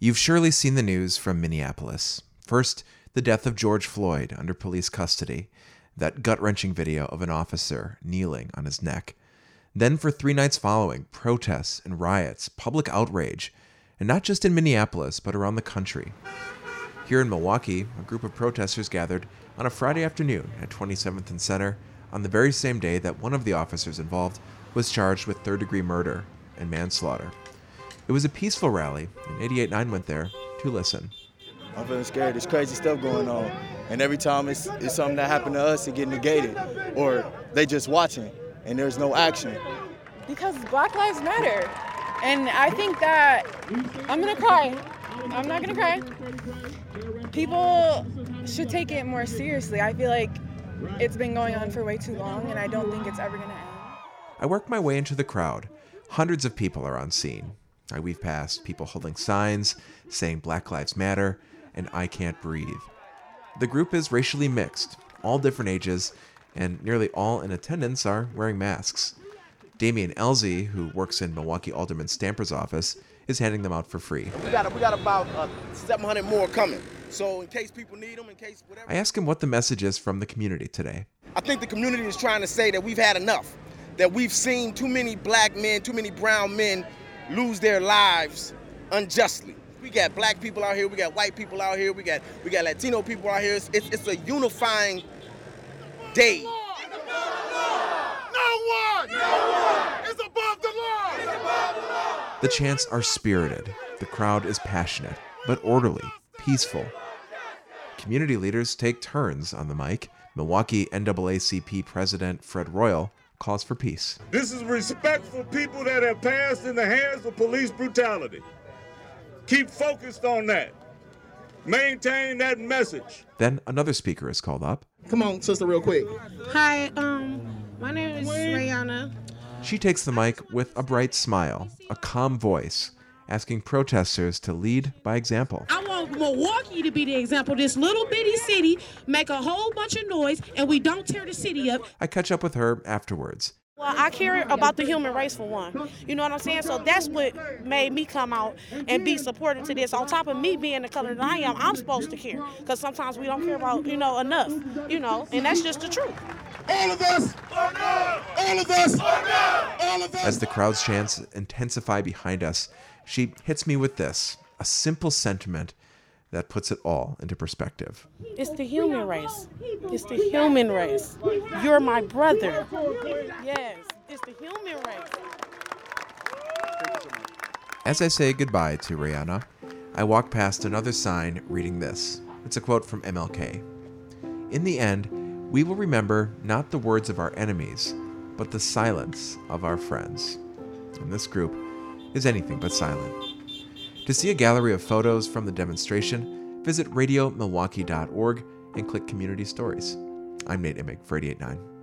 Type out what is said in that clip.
You've surely seen the news from Minneapolis. First, the death of George Floyd under police custody, that gut wrenching video of an officer kneeling on his neck. Then, for three nights following, protests and riots, public outrage, and not just in Minneapolis, but around the country. Here in Milwaukee, a group of protesters gathered on a Friday afternoon at 27th and Center on the very same day that one of the officers involved was charged with third degree murder and manslaughter. It was a peaceful rally, and 88.9 went there to listen. I'm feeling scared. There's crazy stuff going on. And every time it's, it's something that happened to us, it get negated. Or they just watching and there's no action. Because Black Lives Matter. And I think that I'm gonna cry. I'm not gonna cry. People should take it more seriously. I feel like it's been going on for way too long and I don't think it's ever gonna end. I work my way into the crowd. Hundreds of people are on scene. I weave past people holding signs saying Black Lives Matter and I Can't Breathe. The group is racially mixed, all different ages, and nearly all in attendance are wearing masks. Damian Elzy, who works in Milwaukee Alderman Stamper's office, is handing them out for free. We got, we got about uh, 700 more coming. So in case people need them, in case whatever. I ask him what the message is from the community today. I think the community is trying to say that we've had enough, that we've seen too many black men, too many brown men lose their lives unjustly. We got black people out here, we got white people out here, we got we got Latino people out here. It's, it's, it's a unifying day. No one, is above the law. The chants are spirited. The crowd is passionate, but orderly, peaceful. Community leaders take turns on the mic. Milwaukee NAACP President Fred Royal calls for peace. This is respect for people that have passed in the hands of police brutality. Keep focused on that. Maintain that message. Then another speaker is called up. Come on, sister, real quick. Hi, um, my name is Rayana. She takes the mic with a bright smile, a calm voice, asking protesters to lead by example. I want Milwaukee to be the example. This little bitty city make a whole bunch of noise and we don't tear the city up. I catch up with her afterwards. Well, I care about the human race for one. You know what I'm saying? So that's what made me come out and be supportive to this. On top of me being the color that I am, I'm supposed to care because sometimes we don't care about you know enough. You know, and that's just the truth. All of us, all of us, all of us. As the crowd's chants intensify behind us, she hits me with this a simple sentiment that puts it all into perspective. It's the human race. It's the human race. You're my brother. Yes, it's the human race. As I say goodbye to Rayana, I walk past another sign reading this. It's a quote from MLK. In the end, we will remember not the words of our enemies, but the silence of our friends. And this group is anything but silent. To see a gallery of photos from the demonstration, visit radiomilwaukee.org and click Community Stories. I'm Nate Imig for 889.